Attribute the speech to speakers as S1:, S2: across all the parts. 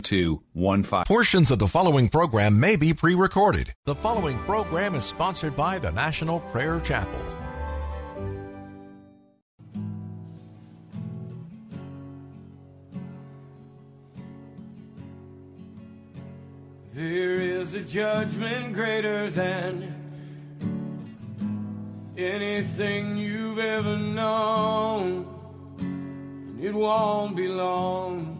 S1: Two one five.
S2: Portions of the following program may be pre recorded. The following program is sponsored by the National Prayer Chapel.
S3: There is a judgment greater than anything you've ever known, and it won't be long.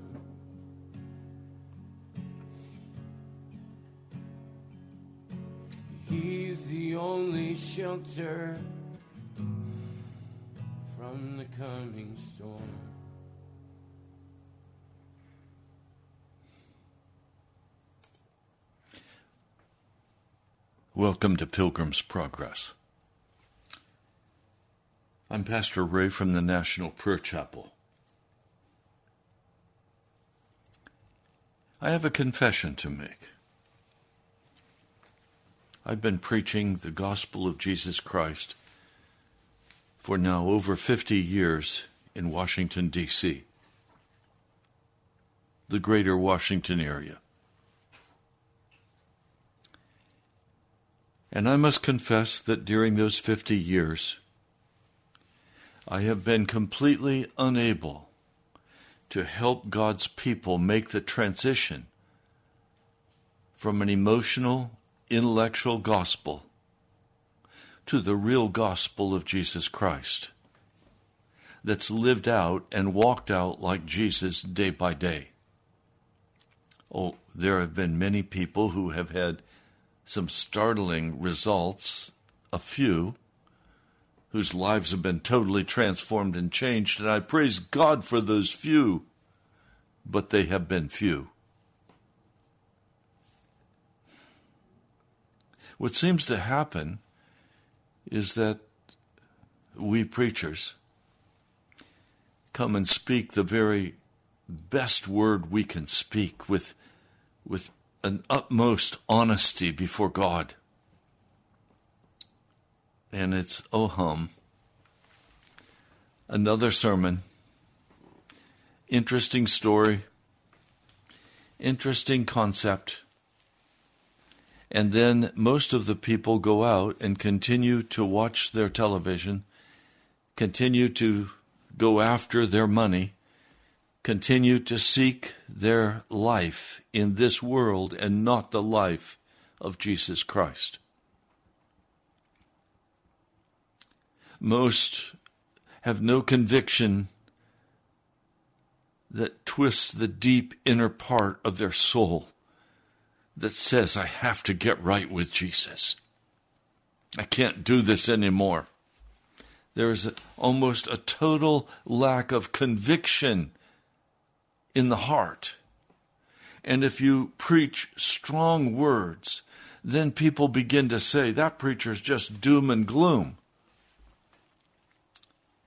S3: He's the only shelter from the coming storm.
S4: Welcome to Pilgrim's Progress. I'm Pastor Ray from the National Prayer Chapel. I have a confession to make. I've been preaching the gospel of Jesus Christ for now over 50 years in Washington, D.C., the greater Washington area. And I must confess that during those 50 years, I have been completely unable to help God's people make the transition from an emotional, intellectual gospel to the real gospel of Jesus Christ that's lived out and walked out like Jesus day by day. Oh, there have been many people who have had some startling results, a few whose lives have been totally transformed and changed, and I praise God for those few, but they have been few. What seems to happen is that we preachers come and speak the very best word we can speak with, with an utmost honesty before God and it's oh hum. Another sermon. Interesting story. Interesting concept. And then most of the people go out and continue to watch their television, continue to go after their money, continue to seek their life in this world and not the life of Jesus Christ. Most have no conviction that twists the deep inner part of their soul that says, I have to get right with Jesus. I can't do this anymore. There is a, almost a total lack of conviction in the heart. And if you preach strong words, then people begin to say, that preacher's just doom and gloom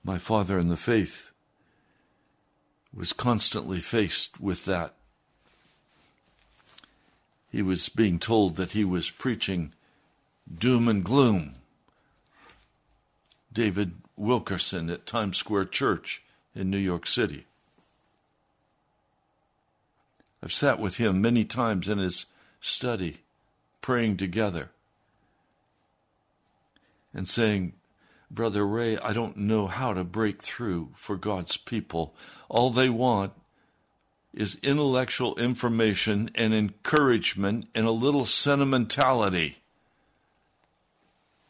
S4: my father in the faith was constantly faced with that. He was being told that he was preaching doom and gloom. David Wilkerson at Times Square Church in New York City. I've sat with him many times in his study, praying together and saying, Brother Ray, I don't know how to break through for God's people. All they want is intellectual information and encouragement and a little sentimentality.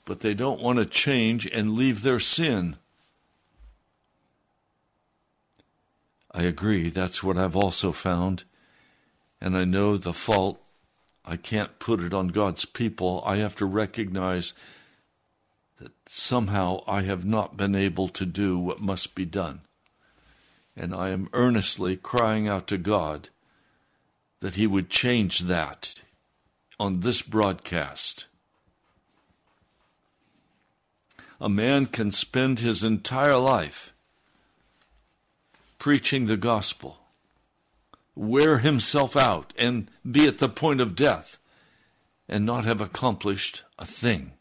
S4: But they don't want to change and leave their sin. I agree, that's what I've also found. And I know the fault, I can't put it on God's people. I have to recognize that somehow I have not been able to do what must be done. And I am earnestly crying out to God that He would change that on this broadcast. A man can spend his entire life preaching the gospel, wear himself out, and be at the point of death, and not have accomplished a thing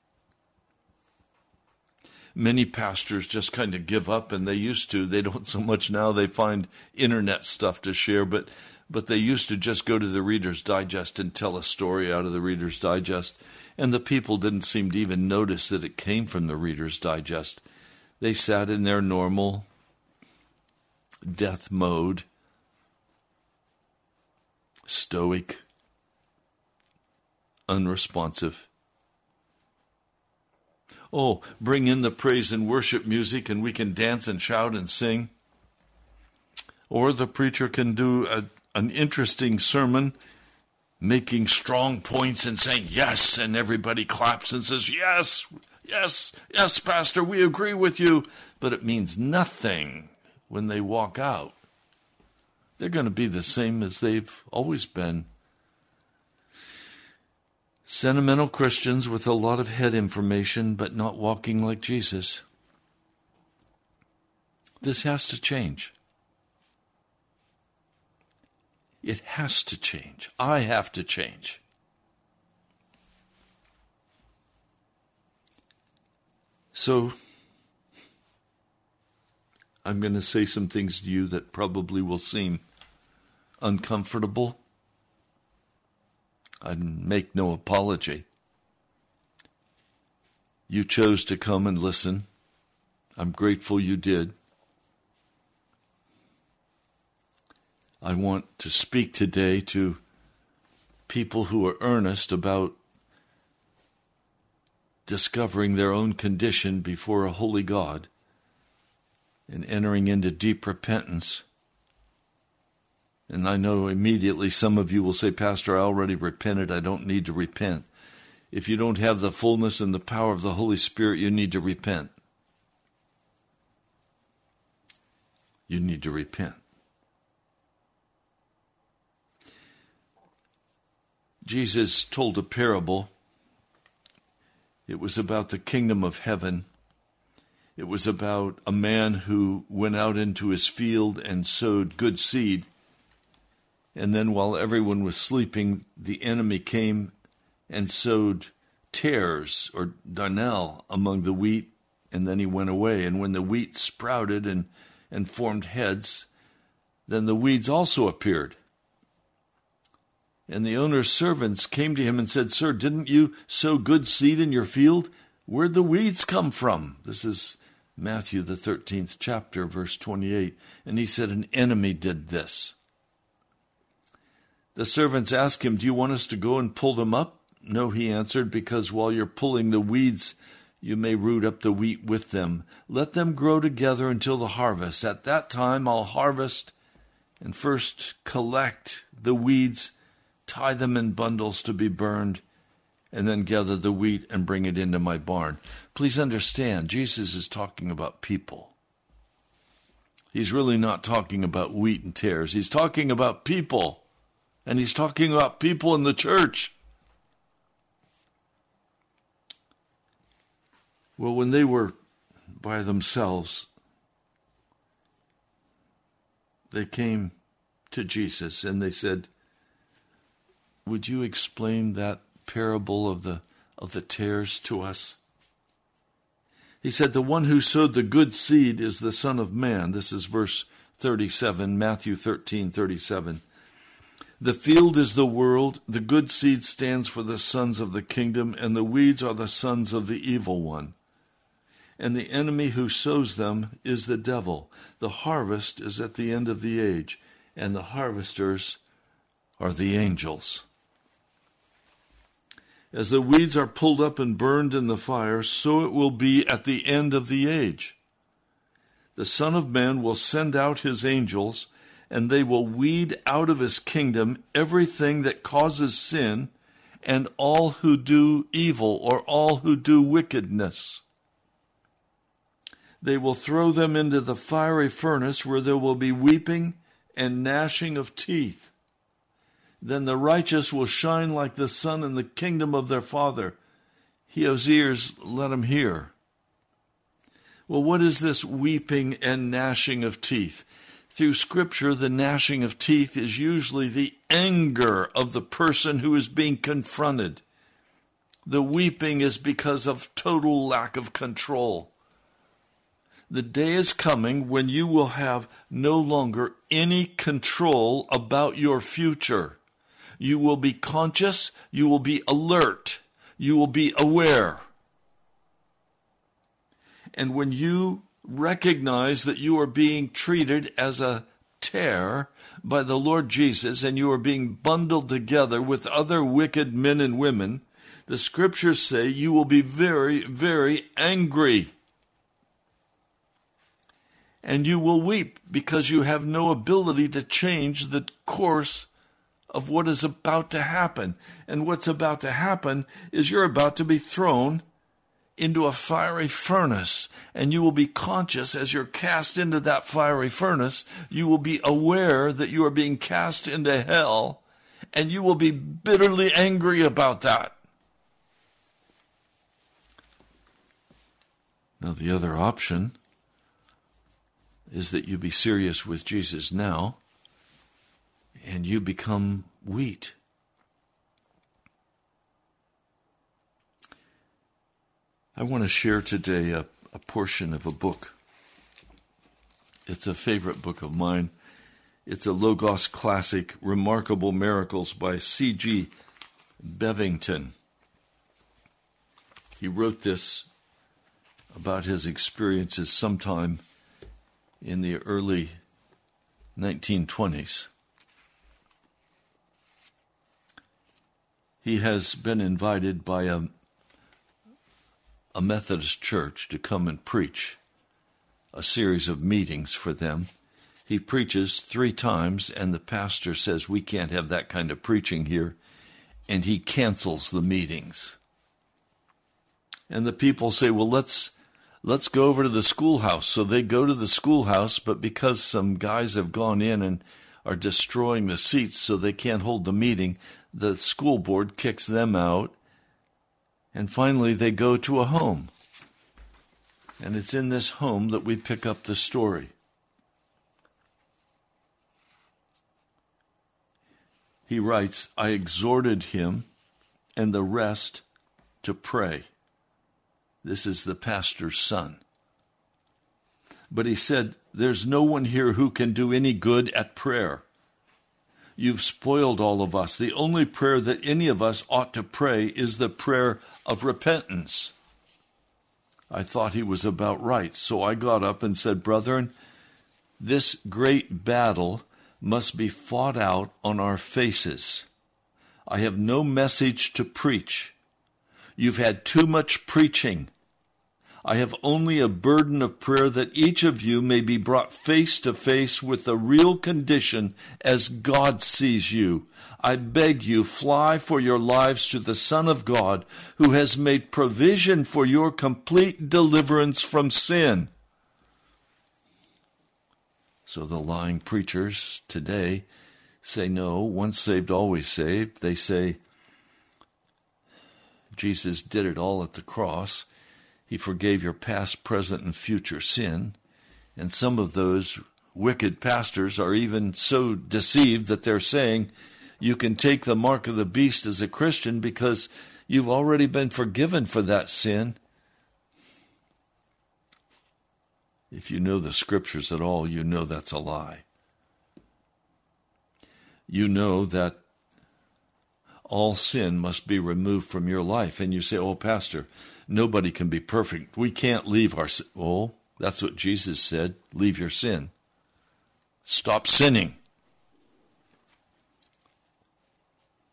S4: many pastors just kind of give up, and they used to. They don't so much now. They find internet stuff to share, but but they used to just go to the Reader's Digest and tell a story out of the Reader's Digest, and the people didn't seem to even notice that it came from the Reader's Digest. They sat in their normal death mode, stoic, unresponsive oh, bring in the praise and worship music and we can dance and shout and sing. Or the preacher can do a, an interesting sermon, making strong points and saying yes, and everybody claps and says, Yes, yes, yes, Pastor, we agree with you. But it means nothing when they walk out. They're going to be the same as they've always been. Sentimental Christians with a lot of head information, but not walking like Jesus. This has to change. It has to change. I have to change. So, I'm going to say some things to you that probably will seem uncomfortable. I make no apology. You chose to come and listen. I'm grateful you did. I want to speak today to people who are earnest about discovering their own condition before a holy God and entering into deep repentance. And I know immediately some of you will say, Pastor, I already repented. I don't need to repent. If you don't have the fullness and the power of the Holy Spirit, you need to repent. You need to repent. Jesus told a parable. It was about the kingdom of heaven. It was about a man who went out into his field and sowed good seed. And then, while everyone was sleeping, the enemy came and sowed tares or darnel among the wheat, and then he went away. And when the wheat sprouted and, and formed heads, then the weeds also appeared. And the owner's servants came to him and said, Sir, didn't you sow good seed in your field? Where'd the weeds come from? This is Matthew, the 13th chapter, verse 28. And he said, An enemy did this. The servants asked him, Do you want us to go and pull them up? No, he answered, because while you're pulling the weeds, you may root up the wheat with them. Let them grow together until the harvest. At that time, I'll harvest and first collect the weeds tie them in bundles to be burned, and then gather the wheat and bring it into my barn. Please understand, Jesus is talking about people. He's really not talking about wheat and tares. He's talking about people. And he's talking about people in the church. Well, when they were by themselves, they came to Jesus and they said, would you explain that parable of the of the tares to us? He said, The one who sowed the good seed is the Son of Man. This is verse 37, Matthew 13, 37. The field is the world, the good seed stands for the sons of the kingdom, and the weeds are the sons of the evil one. And the enemy who sows them is the devil. The harvest is at the end of the age, and the harvesters are the angels. As the weeds are pulled up and burned in the fire, so it will be at the end of the age. The Son of Man will send out his angels, and they will weed out of his kingdom everything that causes sin and all who do evil or all who do wickedness. They will throw them into the fiery furnace where there will be weeping and gnashing of teeth. Then the righteous will shine like the sun in the kingdom of their Father. He has ears, let him hear. Well, what is this weeping and gnashing of teeth? Through Scripture, the gnashing of teeth is usually the anger of the person who is being confronted. The weeping is because of total lack of control. The day is coming when you will have no longer any control about your future. You will be conscious, you will be alert, you will be aware. And when you recognize that you are being treated as a tare by the Lord Jesus and you are being bundled together with other wicked men and women, The scriptures say you will be very, very angry. And you will weep because you have no ability to change the course of what is about to happen. And what's about to happen is you're about to be thrown into a fiery furnace, and you will be conscious as you're cast into that fiery furnace. You will be aware that you are being cast into hell, and you will be bitterly angry about that. Now, the other option is that you be serious with Jesus now and you become wheat. I want to share today a, a portion of a book. It's a favorite book of mine. It's a Logos classic, Remarkable Miracles by C.G. Bevington. He wrote this about his experiences sometime in the early 1920s. He has been invited by a, a Methodist church to come and preach a series of meetings for them. He preaches three times, and the pastor says, We can't have that kind of preaching here. And he cancels the meetings. And the people say, Well, let's let's go over to the schoolhouse. So they go to the schoolhouse, but because some guys have gone in and are destroying the seats so they can't hold the meeting, the school board kicks them out. And finally, they go to a home. And it's in this home that we pick up the story. He writes, I exhorted him and the rest to pray. This is the pastor's son. But he said, There's no one here who can do any good at prayer. You've spoiled all of us. The only prayer that any of us ought to pray is the prayer of repentance. I thought he was about right, so I got up and said, Brethren, this great battle must be fought out on our faces. I have no message to preach. You've had too much preaching. I have only a burden of prayer that each of you may be brought face to face with the real condition as God sees you. I beg you, fly for your lives to the Son of God, who has made provision for your complete deliverance from sin. So the lying preachers today say, no, once saved, always saved. They say, Jesus did it all at the cross. He forgave your past, present, and future sin. And some of those wicked pastors are even so deceived that they're saying you can take the mark of the beast as a Christian because you've already been forgiven for that sin. If you know the scriptures at all, you know that's a lie. You know that all sin must be removed from your life. And you say, Oh, Pastor, nobody can be perfect. We can't leave our sin. Oh, that's what Jesus said. Leave your sin. Stop sinning.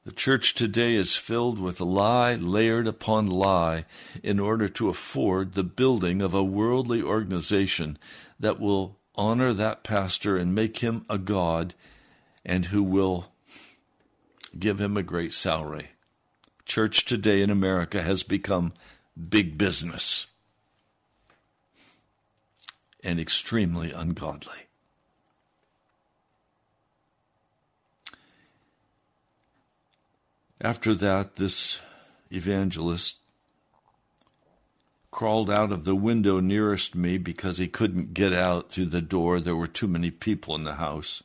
S4: The church today is filled with lie layered upon lie in order to afford the building of a worldly organization that will honor that pastor and make him a god and who will give him a great salary. Church today in America has become big business and extremely ungodly. After that, this evangelist crawled out of the window nearest me because he couldn't get out through the door. There were too many people in the house.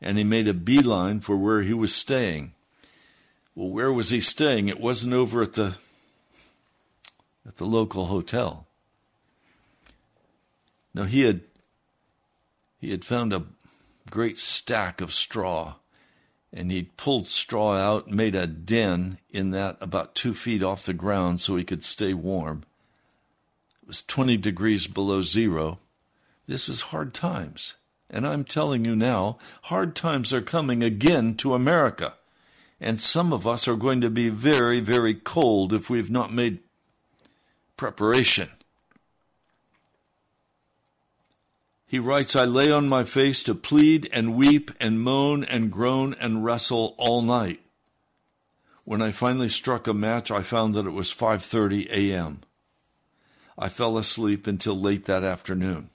S4: And he made a beeline for where he was staying. Well, where was he staying? It wasn't over at the at the local hotel. Now he had he had found a great stack of straw, and he'd pulled straw out, and made a den in that about two feet off the ground so he could stay warm. It was twenty degrees below zero. This was hard times. And I'm telling you now, hard times are coming again to America. And some of us are going to be very, very cold if we've not made preparation. He writes, I lay on my face to plead and weep and moan and groan and wrestle all night. When I finally struck a match, I found that it was 5:30 a.m. I fell asleep until late that afternoon.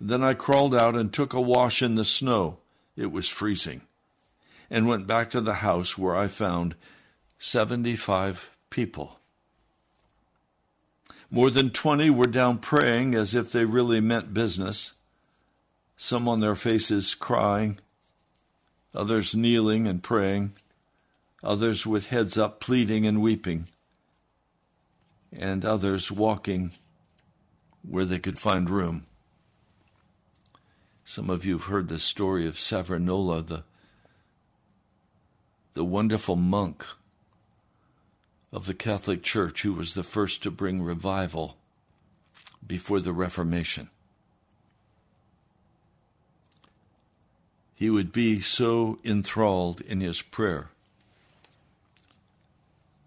S4: Then I crawled out and took a wash in the snow. It was freezing. And went back to the house where I found 75 people. More than 20 were down praying as if they really meant business, some on their faces crying, others kneeling and praying, others with heads up pleading and weeping, and others walking where they could find room. Some of you have heard the story of Savonarola, the, the wonderful monk of the Catholic Church who was the first to bring revival before the Reformation. He would be so enthralled in his prayer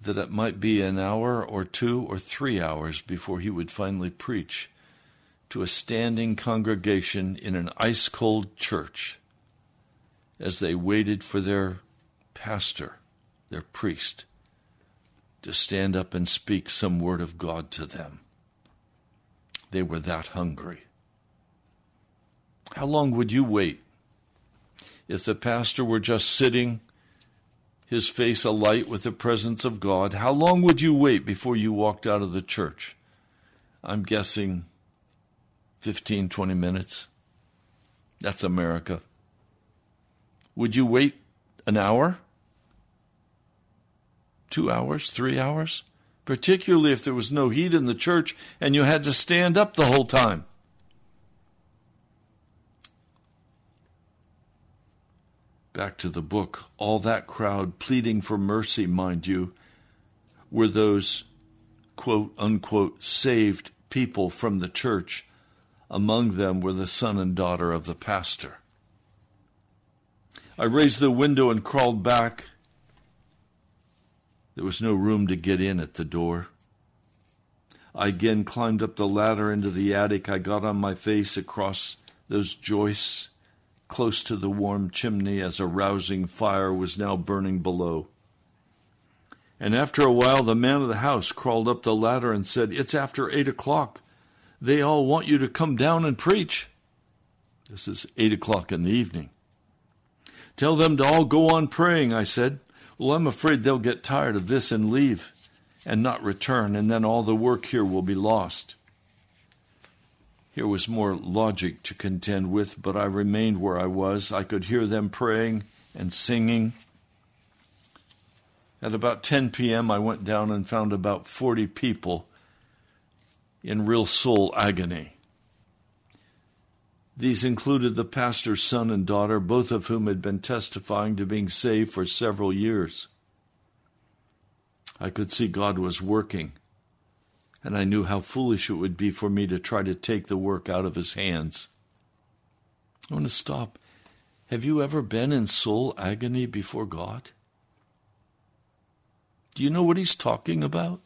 S4: that it might be an hour or two or three hours before he would finally preach to a standing congregation in an ice cold church as they waited for their pastor, their priest, to stand up and speak some word of God to them. They were that hungry. How long would you wait if the pastor were just sitting, his face alight with the presence of God? How long would you wait before you walked out of the church? I'm guessing 15, 20 minutes. That's America. Would you wait an hour? Two hours, three hours, particularly if there was no heat in the church and you had to stand up the whole time. Back to the book. All that crowd pleading for mercy, mind you, were those quote unquote saved people from the church. Among them were the son and daughter of the pastor. I raised the window and crawled back there was no room to get in at the door. I again climbed up the ladder into the attic. I got on my face across those joists close to the warm chimney as a rousing fire was now burning below. And after a while, the man of the house crawled up the ladder and said, It's after eight o'clock. They all want you to come down and preach. This is eight o'clock in the evening. Tell them to all go on praying, I said. Well, I'm afraid they'll get tired of this and leave and not return, and then all the work here will be lost. Here was more logic to contend with, but I remained where I was. I could hear them praying and singing. At about 10 p.m., I went down and found about 40 people in real soul agony. These included the pastor's son and daughter, both of whom had been testifying to being saved for several years. I could see God was working, and I knew how foolish it would be for me to try to take the work out of his hands. I want to stop. Have you ever been in soul agony before God? Do you know what he's talking about?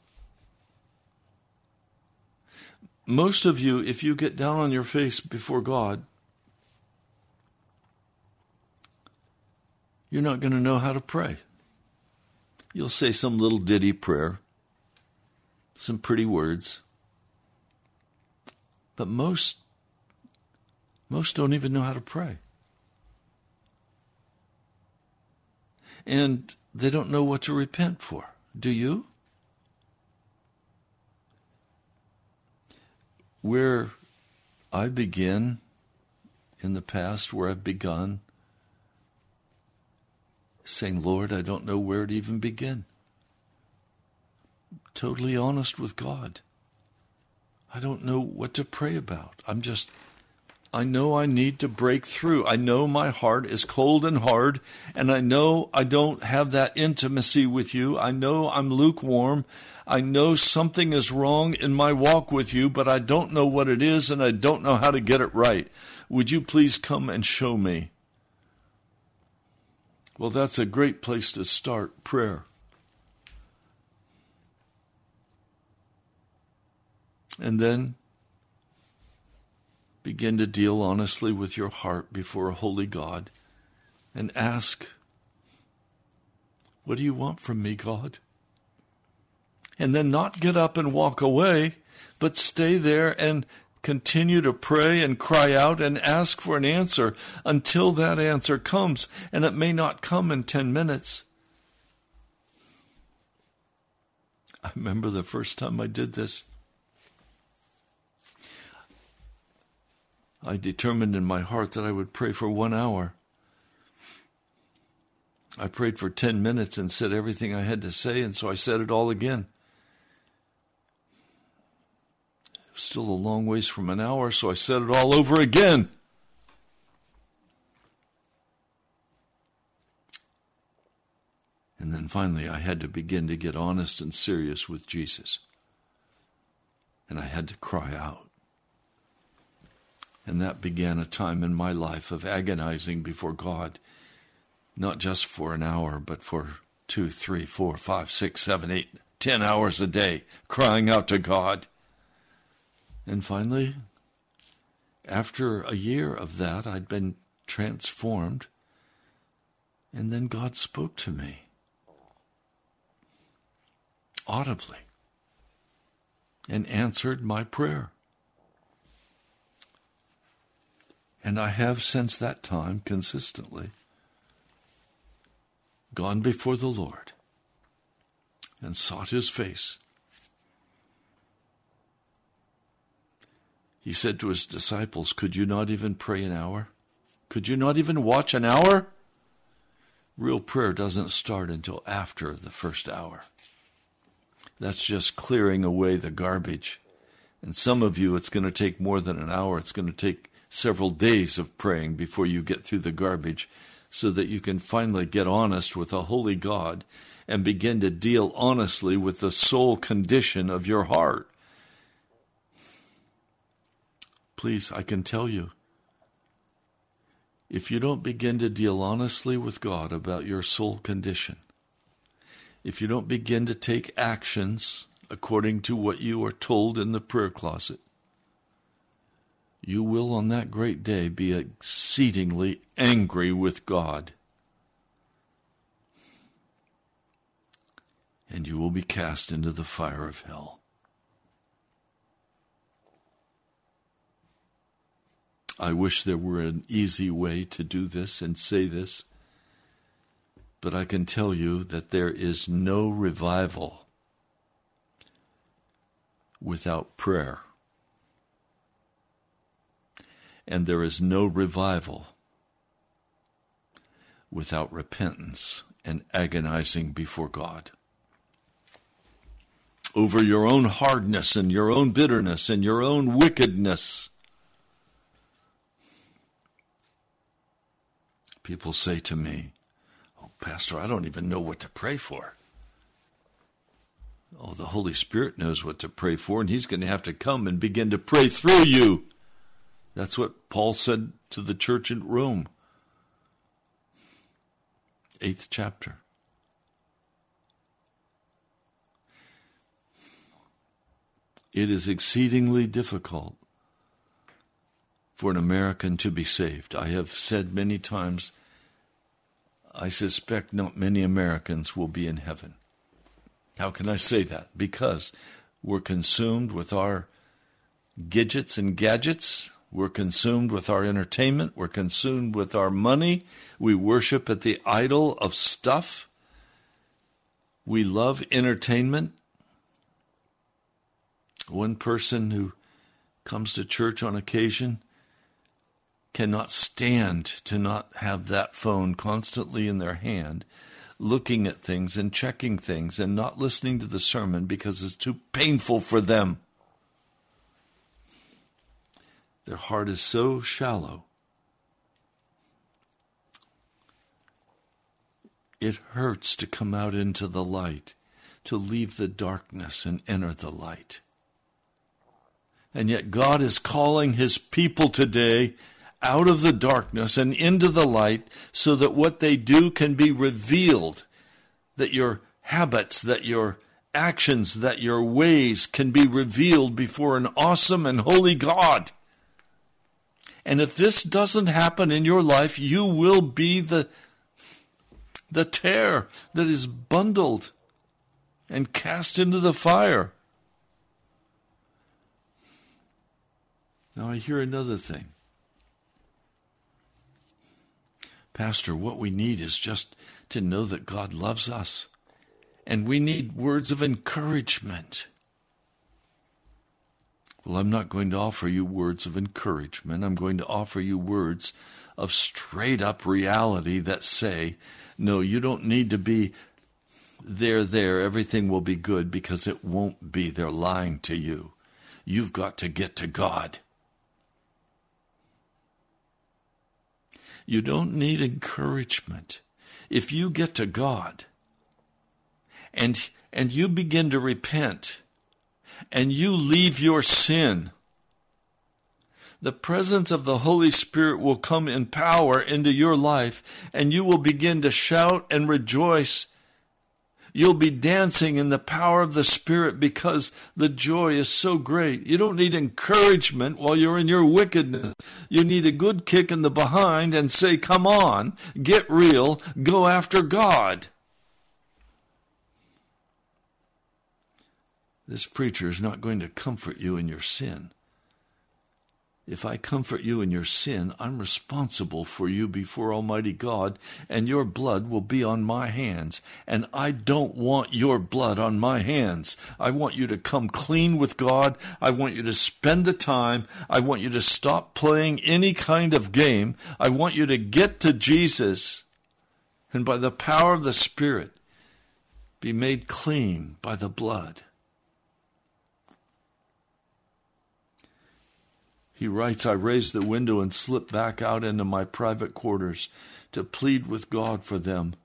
S4: Most of you, if you get down on your face before God, you're not going to know how to pray. You'll say some little ditty prayer, some pretty words. But most most don't even know how to pray. And they don't know what to repent for. Do you? Where I begin in the past, where I've begun, saying, Lord, I don't know where to even begin. Totally honest with God. I don't know what to pray about. I'm just, I know I need to break through. I know my heart is cold and hard, and I know I don't have that intimacy with you. I know I'm lukewarm. I know something is wrong in my walk with you, but I don't know what it is and I don't know how to get it right. Would you please come and show me? Well, that's a great place to start prayer. And then begin to deal honestly with your heart before a holy God and ask, What do you want from me, God? And then not get up and walk away, but stay there and continue to pray and cry out and ask for an answer until that answer comes. And it may not come in 10 minutes. I remember the first time I did this. I determined in my heart that I would pray for one hour. I prayed for 10 minutes and said everything I had to say, and so I said it all again. Still a long ways from an hour, so I said it all over again. And then finally, I had to begin to get honest and serious with Jesus. And I had to cry out. And that began a time in my life of agonizing before God, not just for an hour, but for two, three, four, five, six, seven, eight, ten hours a day, crying out to God. And finally, after a year of that, I'd been transformed. And then God spoke to me audibly and answered my prayer. And I have since that time consistently gone before the Lord and sought his face He said to his disciples, Could you not even pray an hour? Could you not even watch an hour? Real prayer doesn't start until after the first hour. That's just clearing away the garbage. And some of you, it's going to take more than an hour. It's going to take several days of praying before you get through the garbage so that you can finally get honest with a holy God and begin to deal honestly with the soul condition of your heart. Please, I can tell you, if you don't begin to deal honestly with God about your soul condition, if you don't begin to take actions according to what you are told in the prayer closet, you will on that great day be exceedingly angry with God. And you will be cast into the fire of hell. I wish there were an easy way to do this and say this, but I can tell you that there is no revival without prayer. And there is no revival without repentance and agonizing before God. Over your own hardness and your own bitterness and your own wickedness People say to me, Oh, Pastor, I don't even know what to pray for. Oh, the Holy Spirit knows what to pray for, and He's going to have to come and begin to pray through you. That's what Paul said to the church in Rome. Eighth chapter. It is exceedingly difficult for an American to be saved. I have said many times, I suspect not many Americans will be in heaven. How can I say that? Because we're consumed with our gadgets and gadgets. We're consumed with our entertainment. We're consumed with our money. We worship at the idol of stuff. We love entertainment. One person who comes to church on occasion cannot stand to not have that phone constantly in their hand, looking at things and checking things and not listening to the sermon because it's too painful for them. Their heart is so shallow. It hurts to come out into the light, to leave the darkness and enter the light. And yet, God is calling His people today out of the darkness and into the light so that what they do can be revealed, that your habits, that your actions, that your ways can be revealed before an awesome and holy God. And if this doesn't happen in your life, you will be the, the tare that is bundled and cast into the fire. Now I hear another thing. Pastor, what we need is just to know that God loves us. And we need words of encouragement. Well, I'm not going to offer you words of encouragement. I'm going to offer you words of straight up reality that say, no, you don't need to be there, there, everything will be good because it won't be. They're lying to you. You've got to get to God. You don't need encouragement. If you get to God and, and you begin to repent and you leave your sin, the presence of the Holy Spirit will come in power into your life and you will begin to shout and rejoice You'll be dancing in the power of the Spirit because the joy is so great. You don't need encouragement while you're in your wickedness. You need a good kick in the behind and say, Come on, get real, go after God. This preacher is not going to comfort you in your sin. If I comfort you in your sin, I'm responsible for you before Almighty God, and your blood will be on my hands. And I don't want your blood on my hands. I want you to come clean with God. I want you to spend the time. I want you to stop playing any kind of game. I want you to get to Jesus. And by the power of the Spirit, be made clean by the blood. He writes, I raised the window and slipped back out into my private quarters to plead with God for them.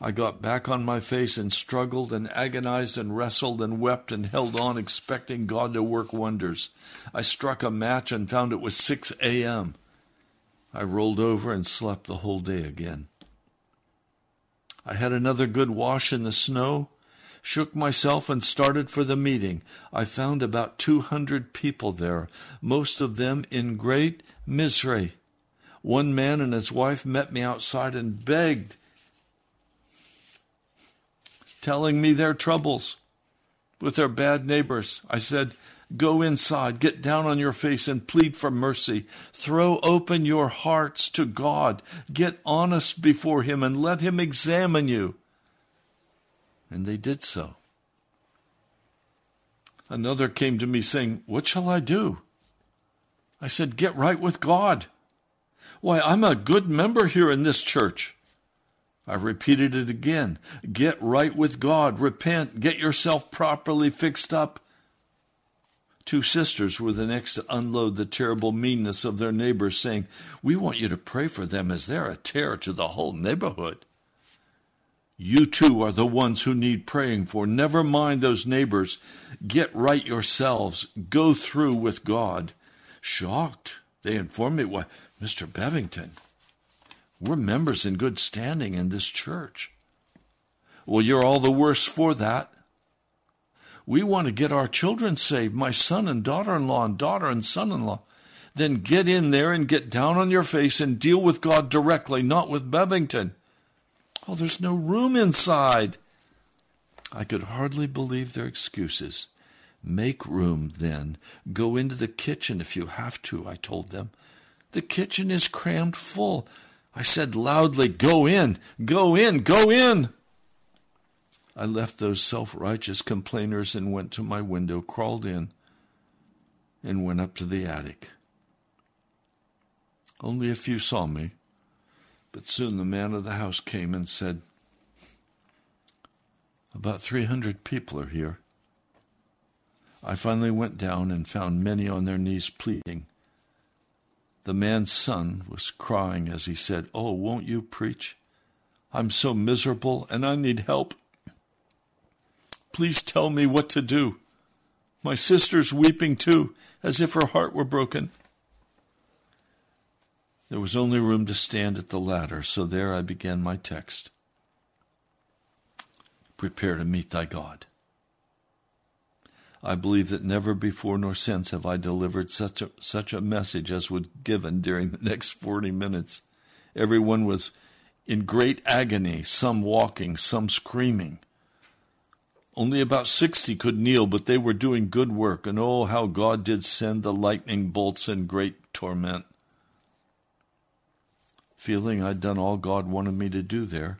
S4: I got back on my face and struggled and agonized and wrestled and wept and held on, expecting God to work wonders. I struck a match and found it was 6 a.m. I rolled over and slept the whole day again. I had another good wash in the snow shook myself and started for the meeting. I found about 200 people there, most of them in great misery. One man and his wife met me outside and begged, telling me their troubles with their bad neighbors. I said, Go inside, get down on your face and plead for mercy. Throw open your hearts to God. Get honest before Him and let Him examine you and they did so. Another came to me saying, What shall I do? I said, Get right with God. Why, I'm a good member here in this church. I repeated it again. Get right with God. Repent. Get yourself properly fixed up. Two sisters were the next to unload the terrible meanness of their neighbors, saying, We want you to pray for them as they're a terror to the whole neighborhood. You too are the ones who need praying for. Never mind those neighbors. Get right yourselves. Go through with God. Shocked, they informed me, why, Mr. Bevington, we're members in good standing in this church. Well, you're all the worse for that. We want to get our children saved, my son and daughter in law, and daughter and son in law. Then get in there and get down on your face and deal with God directly, not with Bevington. Oh, there's no room inside. I could hardly believe their excuses. Make room, then. Go into the kitchen if you have to, I told them. The kitchen is crammed full. I said loudly, Go in, go in, go in. I left those self righteous complainers and went to my window, crawled in, and went up to the attic. Only a few saw me. But soon the man of the house came and said, About 300 people are here. I finally went down and found many on their knees pleading. The man's son was crying as he said, Oh, won't you preach? I'm so miserable and I need help. Please tell me what to do. My sister's weeping too, as if her heart were broken. There was only room to stand at the ladder, so there I began my text. Prepare to meet thy God. I believe that never before nor since have I delivered such a, such a message as was given during the next 40 minutes. Everyone was in great agony, some walking, some screaming. Only about 60 could kneel, but they were doing good work, and oh, how God did send the lightning bolts in great torment. Feeling I'd done all God wanted me to do there,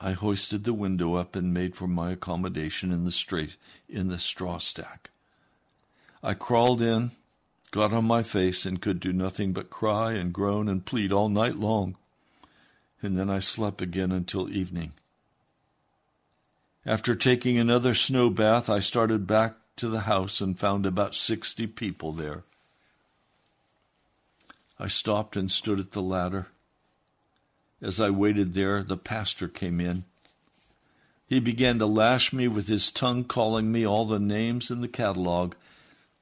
S4: I hoisted the window up and made for my accommodation in the straight in the straw stack. I crawled in, got on my face, and could do nothing but cry and groan and plead all night long. And then I slept again until evening. After taking another snow bath, I started back to the house and found about sixty people there. I stopped and stood at the ladder. As I waited there, the pastor came in. He began to lash me with his tongue, calling me all the names in the catalog,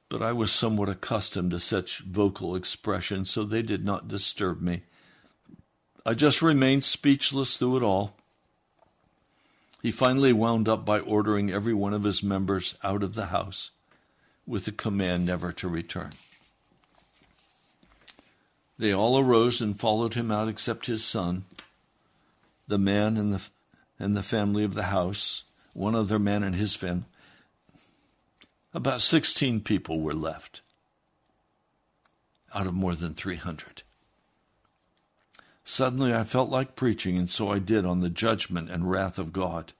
S4: but I was somewhat accustomed to such vocal expression, so they did not disturb me. I just remained speechless through it all. He finally wound up by ordering every one of his members out of the house with the command never to return. They all arose and followed him out except his son, the man and the, and the family of the house, one other man and his family. About 16 people were left out of more than 300. Suddenly I felt like preaching, and so I did on the judgment and wrath of God.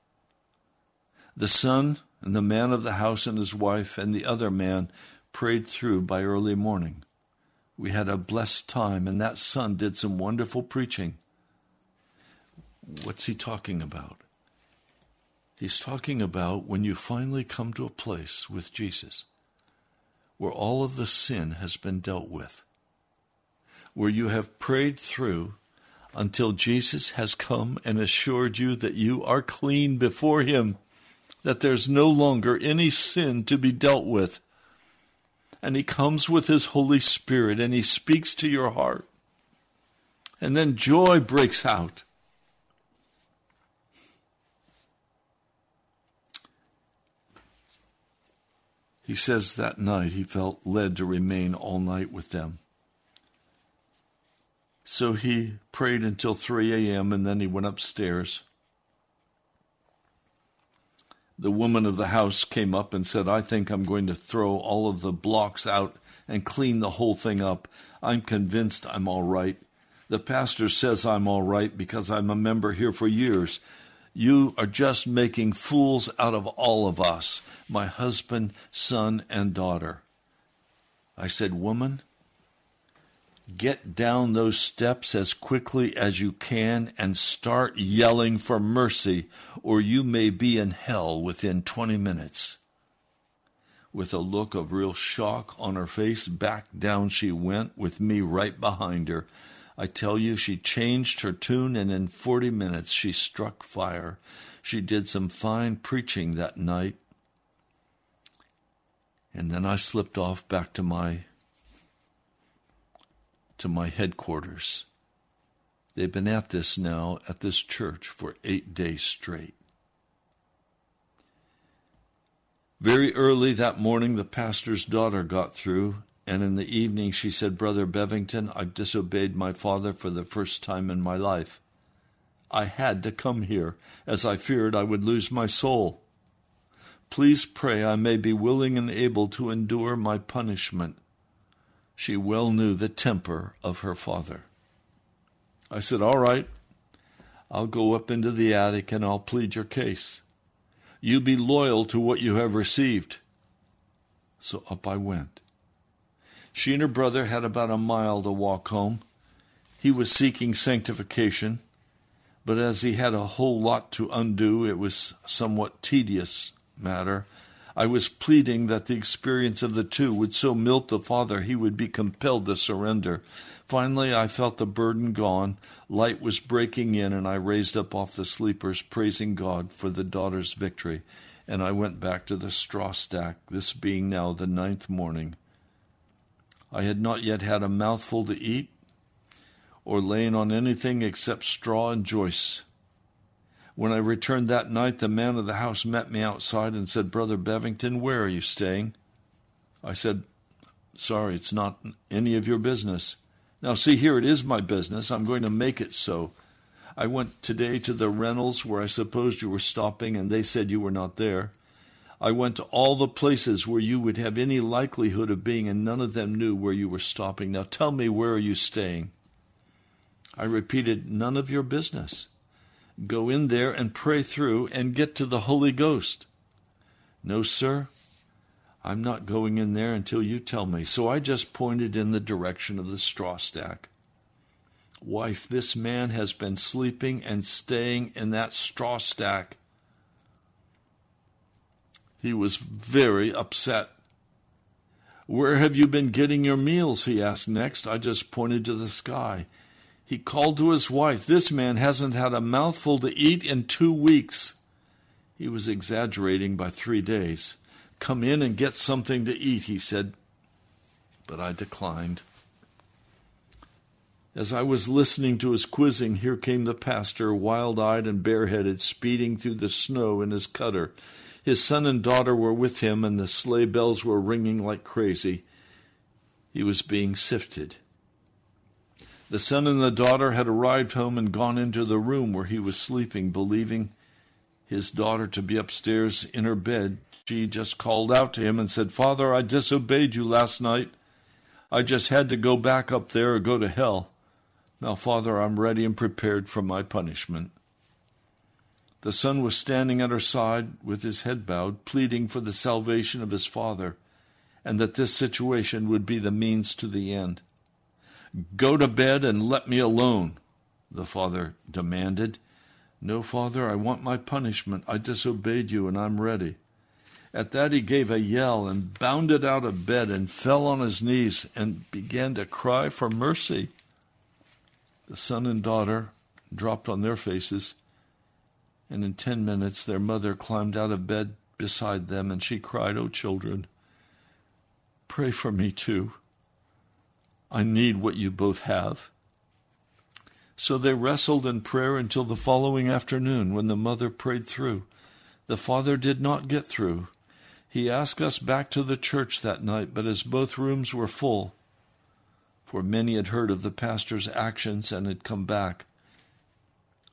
S4: The son and the man of the house and his wife and the other man prayed through by early morning. We had a blessed time, and that son did some wonderful preaching. What's he talking about? He's talking about when you finally come to a place with Jesus where all of the sin has been dealt with, where you have prayed through until Jesus has come and assured you that you are clean before Him, that there's no longer any sin to be dealt with and He comes with His Holy Spirit and He speaks to your heart. And then joy breaks out. He says that night he felt led to remain all night with them. So he prayed until 3 a.m. and then he went upstairs the woman of the house came up and said, I think I'm going to throw all of the blocks out and clean the whole thing up. I'm convinced I'm all right. The pastor says I'm all right because I'm a member here for years. You are just making fools out of all of us, my husband, son, and daughter. I said, Woman, Get down those steps as quickly as you can and start yelling for mercy, or you may be in hell within 20 minutes. With a look of real shock on her face, back down she went, with me right behind her. I tell you, she changed her tune, and in 40 minutes she struck fire. She did some fine preaching that night. And then I slipped off back to my to my headquarters. They've been at this now at this church for eight days straight. Very early that morning, the pastor's daughter got through, and in the evening she said, Brother Bevington, I've disobeyed my father for the first time in my life. I had to come here, as I feared I would lose my soul. Please pray I may be willing and able to endure my punishment she well knew the temper of her father. I said, All right, I'll go up into the attic and I'll plead your case. You be loyal to what you have received. So up I went. She and her brother had about a mile to walk home. He was seeking sanctification, but as he had a whole lot to undo, it was somewhat tedious matter I was pleading that the experience of the two would so melt the father he would be compelled to surrender. Finally, I felt the burden gone. Light was breaking in, and I raised up off the sleepers, praising God for the daughter's victory. And I went back to the straw stack, this being now the ninth morning. I had not yet had a mouthful to eat or lain on anything except straw and joists. When I returned that night, the man of the house met me outside and said, Brother Bevington, where are you staying? I said, Sorry, it's not any of your business. Now, see here, it is my business. I'm going to make it so. I went today to the Reynolds where I supposed you were stopping, and they said you were not there. I went to all the places where you would have any likelihood of being, and none of them knew where you were stopping. Now tell me, where are you staying? I repeated, None of your business. Go in there and pray through and get to the Holy Ghost. No, sir, I'm not going in there until you tell me. So I just pointed in the direction of the straw stack. Wife, this man has been sleeping and staying in that straw stack. He was very upset. Where have you been getting your meals? he asked next. I just pointed to the sky. He called to his wife, This man hasn't had a mouthful to eat in two weeks. He was exaggerating by three days. Come in and get something to eat, he said. But I declined. As I was listening to his quizzing, here came the pastor, wild eyed and bareheaded, speeding through the snow in his cutter. His son and daughter were with him, and the sleigh bells were ringing like crazy. He was being sifted. The son and the daughter had arrived home and gone into the room where he was sleeping, believing his daughter to be upstairs in her bed. She just called out to him and said, Father, I disobeyed you last night. I just had to go back up there or go to hell. Now, Father, I'm ready and prepared for my punishment. The son was standing at her side with his head bowed, pleading for the salvation of his father, and that this situation would be the means to the end. Go to bed and let me alone, the father demanded. No, father, I want my punishment. I disobeyed you, and I'm ready. At that, he gave a yell and bounded out of bed and fell on his knees and began to cry for mercy. The son and daughter dropped on their faces, and in ten minutes their mother climbed out of bed beside them and she cried, Oh, children, pray for me too. I need what you both have. So they wrestled in prayer until the following afternoon when the mother prayed through. The father did not get through. He asked us back to the church that night, but as both rooms were full, for many had heard of the pastor's actions and had come back,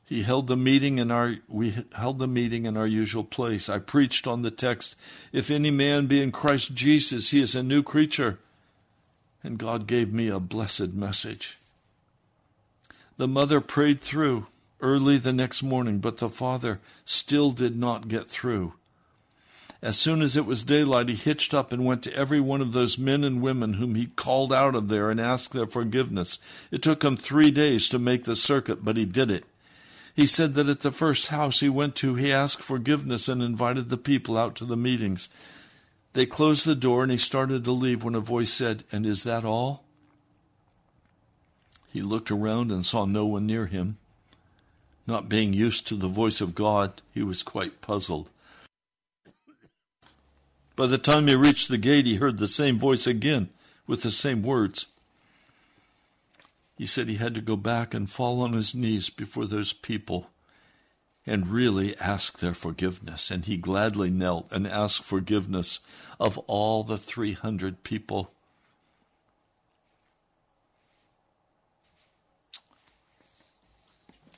S4: he held the meeting in our we held the meeting in our usual place. I preached on the text, if any man be in Christ Jesus, he is a new creature and God gave me a blessed message. The mother prayed through early the next morning, but the father still did not get through. As soon as it was daylight, he hitched up and went to every one of those men and women whom he called out of there and asked their forgiveness. It took him three days to make the circuit, but he did it. He said that at the first house he went to, he asked forgiveness and invited the people out to the meetings. They closed the door and he started to leave when a voice said, And is that all? He looked around and saw no one near him. Not being used to the voice of God, he was quite puzzled. By the time he reached the gate, he heard the same voice again with the same words. He said he had to go back and fall on his knees before those people and really ask their forgiveness. And he gladly knelt and asked forgiveness of all the 300 people.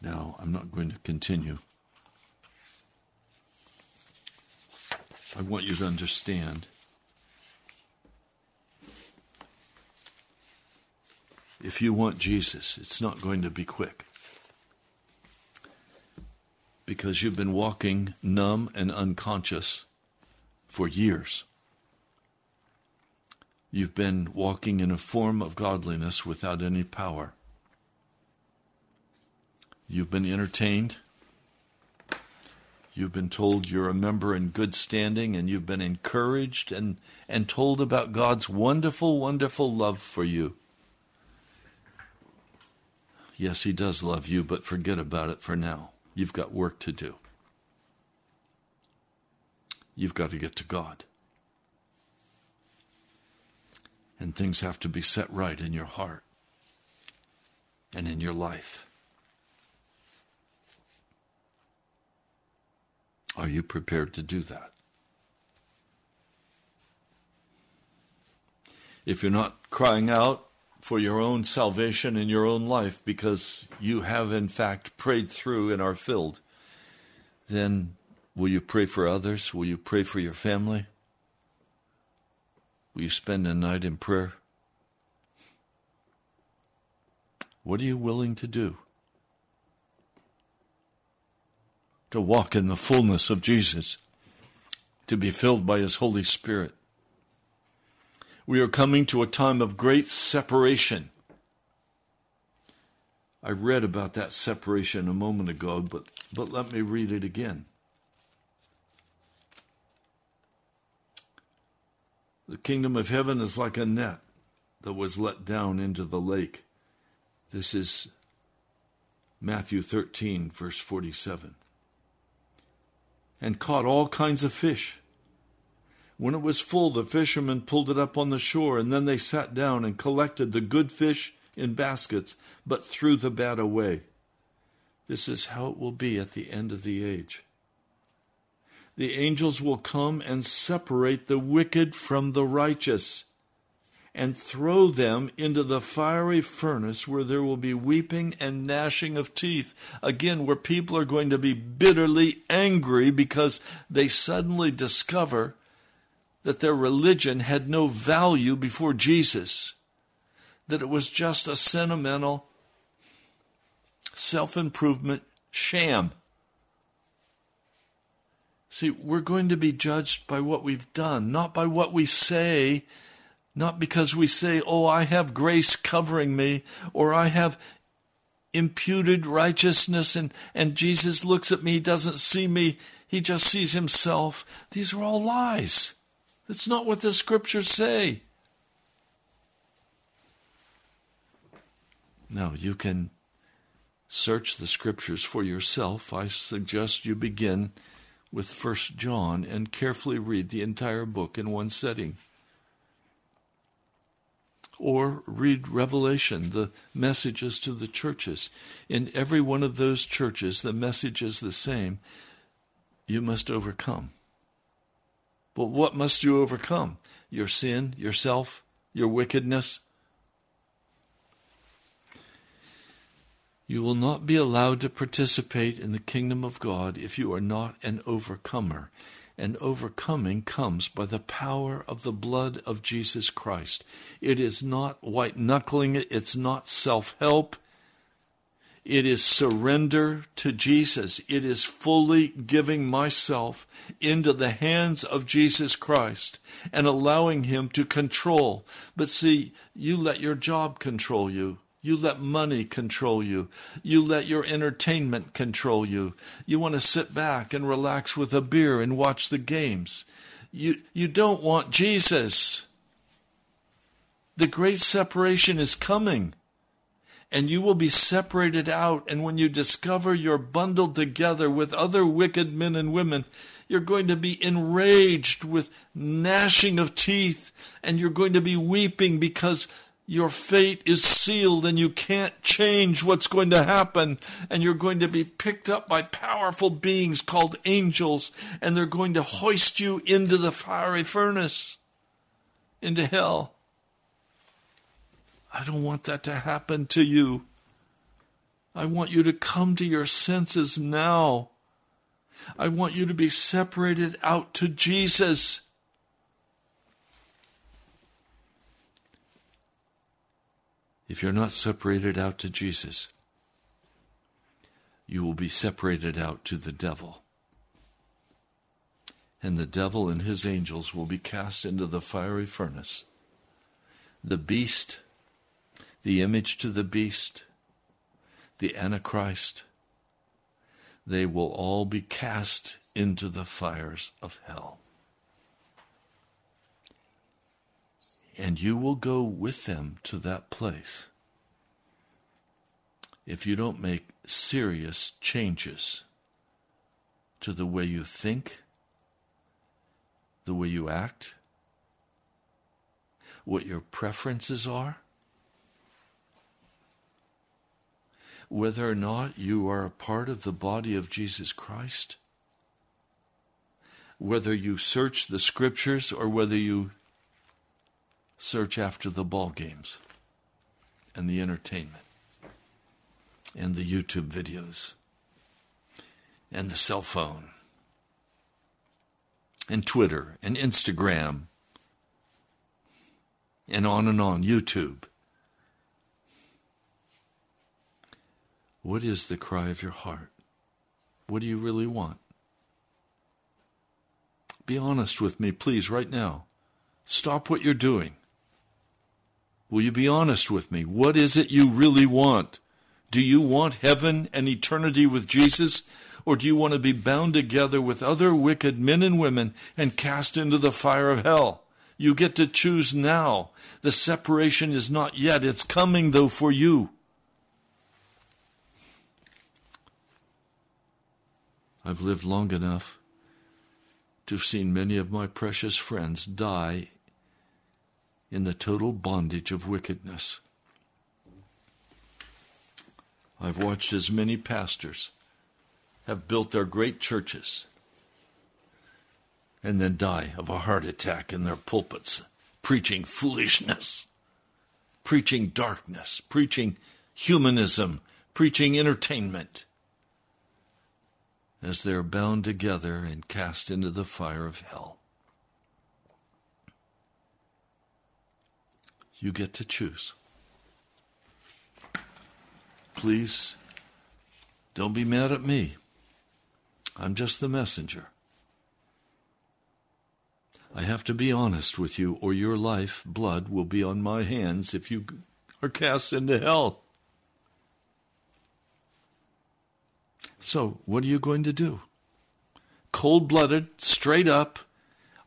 S4: Now, I'm not going to continue. I want you to understand. If you want Jesus, it's not going to be quick because you've been walking numb and unconscious for years. You've been walking in a form of godliness without any power. You've been entertained. You've been told you're a member in good standing, and you've been encouraged and, and told about God's wonderful, wonderful love for you. Yes, He does love you, but forget about it for now. You've got work to do. You've got to get to God. And things have to be set right in your heart and in your life. Are you prepared to do that? If you're not crying out for your own salvation in your own life because you have, in fact, prayed through and are filled, then will you pray for others? Will you pray for your family? Will you spend a night in prayer? What are you willing to do? To walk in the fullness of Jesus, to be filled by His Holy Spirit. We are coming to a time of great separation. I read about that separation a moment ago, but, but let me read it again. The kingdom of heaven is like a net that was let down into the lake. This is Matthew 13, verse 47. And caught all kinds of fish. When it was full, the fishermen pulled it up on the shore, and then they sat down and collected the good fish in baskets, but threw the bad away. This is how it will be at the end of the age the angels will come and separate the wicked from the righteous and throw them into the fiery furnace where there will be weeping and gnashing of teeth. Again, where people are going to be bitterly angry because they suddenly discover that their religion had no value before Jesus, that it was just a sentimental, self improvement sham. See, we're going to be judged by what we've done, not by what we say, not because we say, Oh, I have grace covering me, or I have imputed righteousness, and, and Jesus looks at me, he doesn't see me, he just sees himself. These are all lies. That's not what the scriptures say. Now, you can search the scriptures for yourself. I suggest you begin with First John and carefully read the entire book in one setting. Or read Revelation, the messages to the churches. In every one of those churches, the message is the same you must overcome. But what must you overcome? Your sin, yourself, your wickedness, You will not be allowed to participate in the kingdom of God if you are not an overcomer. And overcoming comes by the power of the blood of Jesus Christ. It is not white knuckling it, it's not self help. It is surrender to Jesus. It is fully giving myself into the hands of Jesus Christ and allowing Him to control. But see, you let your job control you. You let money control you. You let your entertainment control you. You want to sit back and relax with a beer and watch the games. You, you don't want Jesus. The great separation is coming. And you will be separated out. And when you discover you're bundled together with other wicked men and women, you're going to be enraged with gnashing of teeth. And you're going to be weeping because your fate is sealed and you can't change what's going to happen. And you're going to be picked up by powerful beings called angels, and they're going to hoist you into the fiery furnace, into hell. I don't want that to happen to you. I want you to come to your senses now. I want you to be separated out to Jesus. If you're not separated out to Jesus, you will be separated out to the devil. And the devil and his angels will be cast into the fiery furnace. The beast, the image to the beast, the Antichrist, they will all be cast into the fires of hell. and you will go with them to that place if you don't make serious changes to the way you think, the way you act. what your preferences are, whether or not you are a part of the body of Jesus Christ, whether you search the scriptures or whether you search after the ball games and the entertainment and the YouTube videos and the cell phone and Twitter and Instagram and on and on, YouTube. What is the cry of your heart? What do you really want? Be honest with me, please, right now. Stop what you're doing. Will you be honest with me? What is it you really want? Do you want heaven and eternity with Jesus? Or do you want to be bound together with other wicked men and women and cast into the fire of hell? You get to choose now. The separation is not yet. It's coming, though, for you. I've lived long enough to have seen many of my precious friends die in the total bondage of wickedness. I've watched as many pastors have built their great churches and then die of a heart attack in their pulpits, preaching foolishness, preaching darkness, preaching humanism, preaching entertainment, as they are bound together and cast into the fire of hell. You get to choose. Please don't be mad at me. I'm just the messenger. I have to be honest with you, or your life, blood, will be on my hands if you are cast into hell. So, what are you going to do? Cold blooded, straight up,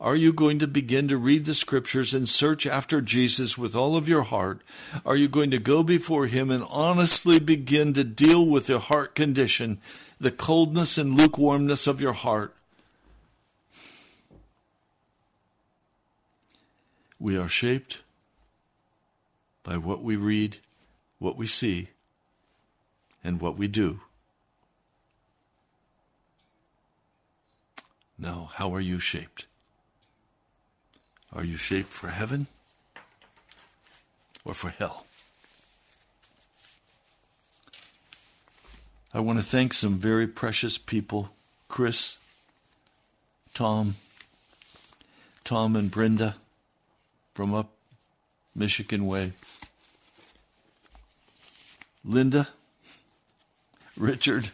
S4: are you going to begin to read the scriptures and search after Jesus with all of your heart? Are you going to go before Him and honestly begin to deal with your heart condition, the coldness and lukewarmness of your heart? We are shaped by what we read, what we see, and what we do. Now, how are you shaped? Are you shaped for heaven or for hell? I want to thank some very precious people Chris, Tom, Tom and Brenda from up Michigan Way, Linda, Richard.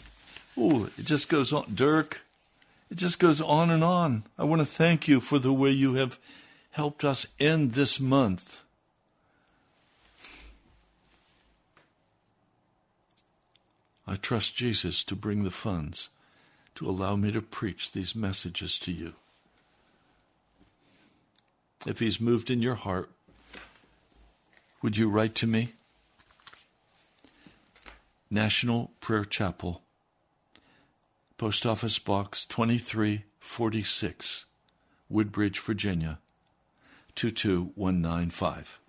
S4: Oh, it just goes on. Dirk. It just goes on and on. I want to thank you for the way you have helped us end this month. I trust Jesus to bring the funds to allow me to preach these messages to you. If He's moved in your heart, would you write to me? National Prayer Chapel, Post Office Box 2346, Woodbridge, Virginia 22195.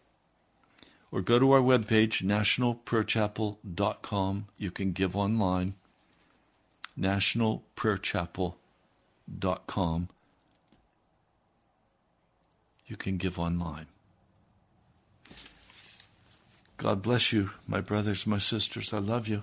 S4: Or go to our webpage, nationalprayerchapel.com. You can give online, nationalprayerchapel.com. You can give online. God bless you, my brothers, my sisters. I love you.